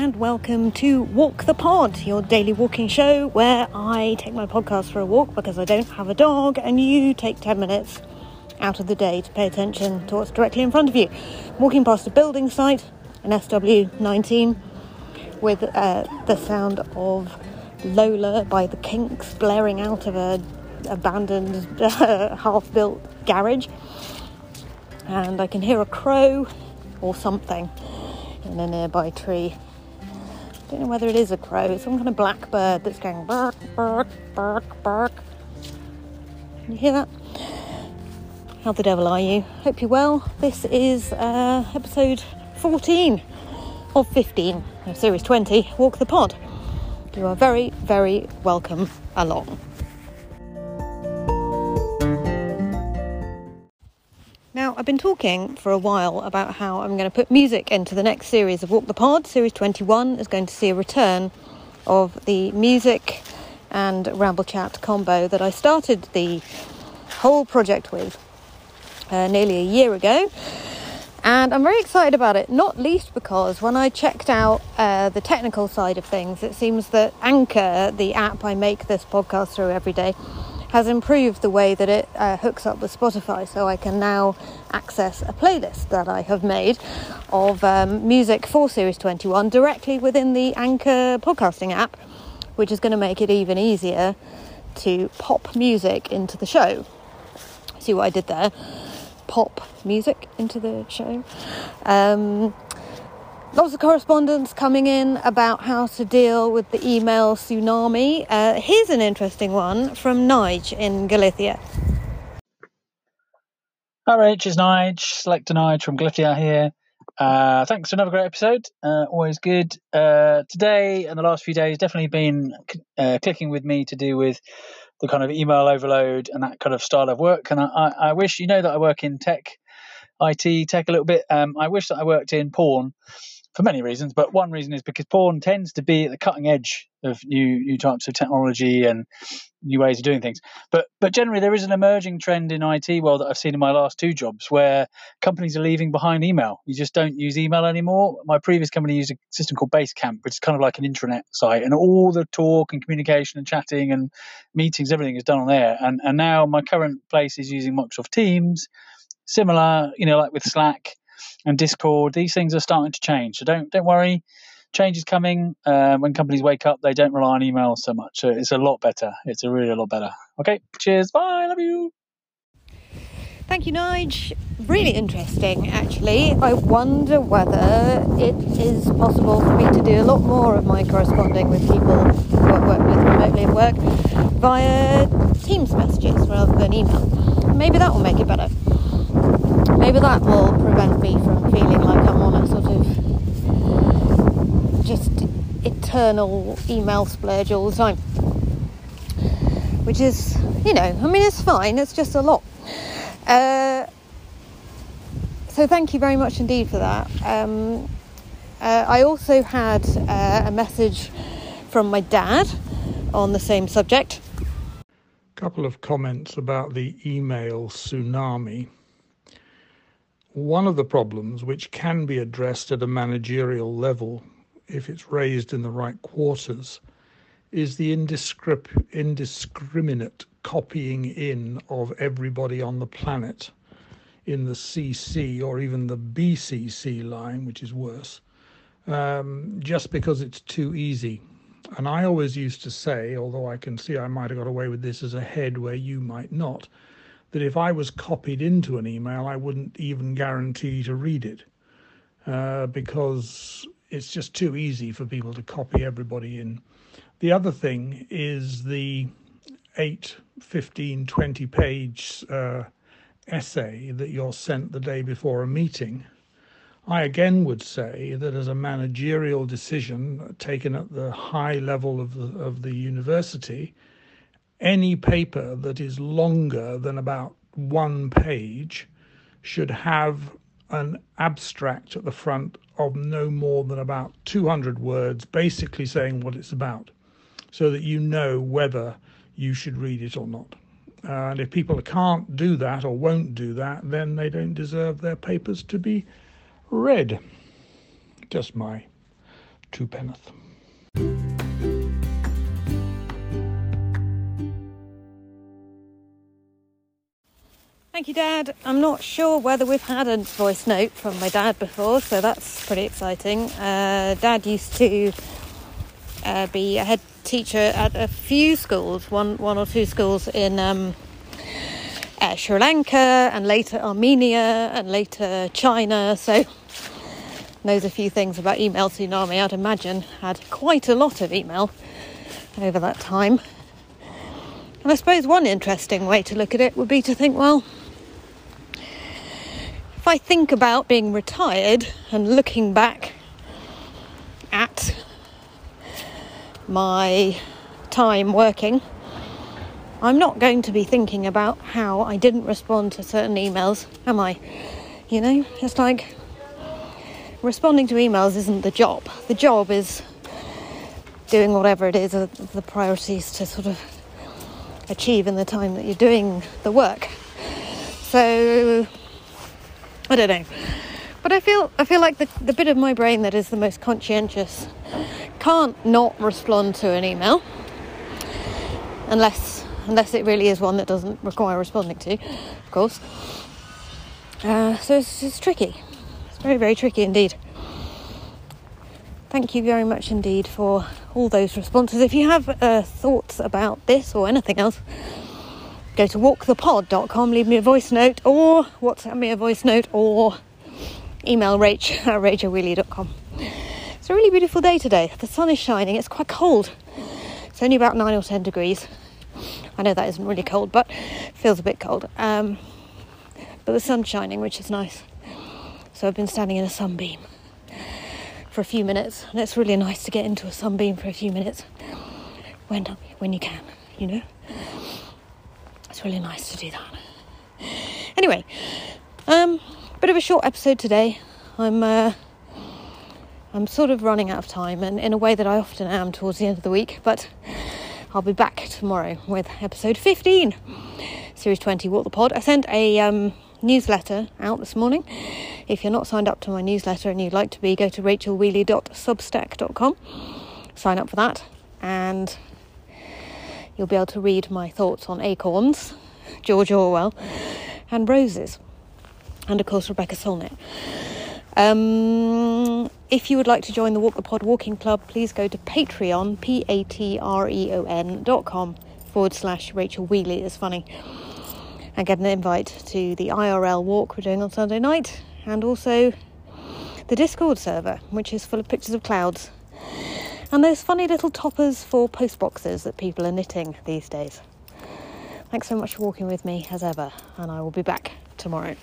and welcome to Walk the Pod, your daily walking show where I take my podcast for a walk because I don't have a dog, and you take 10 minutes out of the day to pay attention to what's directly in front of you. Walking past a building site, an SW19, with uh, the sound of Lola by the Kinks blaring out of a abandoned uh, half-built garage, and I can hear a crow or something in a nearby tree. Don't know whether it is a crow. It's some kind of blackbird that's going bark, bark, bark, bark. Can you hear that? How the devil are you? Hope you're well. This is uh, episode 14 of 15 of series 20, Walk the Pod. You are very, very welcome along. Now, I've been talking for a while about how I'm going to put music into the next series of Walk the Pod. Series 21 is going to see a return of the music and Ramble Chat combo that I started the whole project with uh, nearly a year ago. And I'm very excited about it, not least because when I checked out uh, the technical side of things, it seems that Anchor, the app I make this podcast through every day, has improved the way that it uh, hooks up with Spotify. So I can now access a playlist that I have made of um, music for Series 21 directly within the Anchor podcasting app, which is going to make it even easier to pop music into the show. See what I did there? Pop music into the show. Um, Lots of correspondence coming in about how to deal with the email tsunami. Uh, here's an interesting one from Nige in Galicia. Hi, Rach, it's Nige, Selector Nige from Galicia here. Uh, thanks for another great episode. Uh, always good. Uh, today and the last few days, definitely been uh, clicking with me to do with the kind of email overload and that kind of style of work. And I, I, I wish, you know, that I work in tech, IT, tech a little bit. Um, I wish that I worked in porn for many reasons, but one reason is because porn tends to be at the cutting edge of new new types of technology and new ways of doing things. But but generally, there is an emerging trend in IT world that I've seen in my last two jobs where companies are leaving behind email. You just don't use email anymore. My previous company used a system called Basecamp, which is kind of like an intranet site, and all the talk and communication and chatting and meetings, everything is done on there. And and now my current place is using Microsoft Teams, similar, you know, like with Slack and Discord. These things are starting to change, so don't don't worry. Change is coming. Uh, when companies wake up, they don't rely on email so much. It's a lot better. It's a really a lot better. Okay, cheers. Bye. Love you. Thank you, Nige. Really interesting, actually. I wonder whether it is possible for me to do a lot more of my corresponding with people who I work with remotely at work via Teams messages rather than email. Maybe that will make it better. Maybe that will prevent me from feeling like I'm on a sort of just eternal email splurge all the time. Which is, you know, I mean, it's fine, it's just a lot. Uh, so thank you very much indeed for that. Um, uh, I also had uh, a message from my dad on the same subject. A couple of comments about the email tsunami. One of the problems, which can be addressed at a managerial level if it's raised in the right quarters, is the indiscri- indiscriminate copying in of everybody on the planet in the CC or even the BCC line, which is worse, um, just because it's too easy. And I always used to say, although I can see I might have got away with this as a head where you might not, that if I was copied into an email, I wouldn't even guarantee to read it uh, because it's just too easy for people to copy everybody in. The other thing is the 8, 15, 20 page uh, essay that you're sent the day before a meeting. I again would say that as a managerial decision taken at the high level of the, of the university, any paper that is longer than about one page should have an abstract at the front of no more than about 200 words, basically saying what it's about, so that you know whether you should read it or not. And if people can't do that or won't do that, then they don't deserve their papers to be read. Just my to Peneth. Thank you, Dad. I'm not sure whether we've had a voice note from my dad before, so that's pretty exciting. Uh, dad used to uh, be a head teacher at a few schools, one, one or two schools in um, uh, Sri Lanka and later Armenia and later China. So knows a few things about email tsunami. I'd imagine had quite a lot of email over that time. And I suppose one interesting way to look at it would be to think, well, I think about being retired and looking back at my time working, I'm not going to be thinking about how I didn't respond to certain emails, am I? You know, it's like responding to emails isn't the job. The job is doing whatever it is, uh, the priorities to sort of achieve in the time that you're doing the work. So I don't know. But I feel I feel like the, the bit of my brain that is the most conscientious can't not respond to an email unless unless it really is one that doesn't require responding to, of course. Uh, so it's, it's tricky. It's very very tricky indeed. Thank you very much indeed for all those responses. If you have uh, thoughts about this or anything else, go to walkthepod.com, leave me a voice note, or WhatsApp me a voice note, or email rach at rachelwheely.com. It's a really beautiful day today. The sun is shining. It's quite cold. It's only about 9 or 10 degrees. I know that isn't really cold, but feels a bit cold. Um, but the sun's shining, which is nice. So I've been standing in a sunbeam for a few minutes, and it's really nice to get into a sunbeam for a few minutes when when you can, you know. Really nice to do that. Anyway, um, bit of a short episode today. I'm uh, I'm sort of running out of time, and in a way that I often am towards the end of the week. But I'll be back tomorrow with episode 15, series 20, Walk the Pod. I sent a um, newsletter out this morning. If you're not signed up to my newsletter and you'd like to be, go to rachelwheely.substack.com. Sign up for that, and you'll be able to read my thoughts on acorns, George Orwell, and roses, and of course Rebecca Solnit. Um, if you would like to join the Walk the Pod Walking Club, please go to Patreon, P A T R E O N dot com forward slash Rachel Wheely. It's funny. And get an invite to the IRL walk we're doing on Sunday night, and also the Discord server, which is full of pictures of clouds. And those funny little toppers for post boxes that people are knitting these days. Thanks so much for walking with me as ever, and I will be back tomorrow.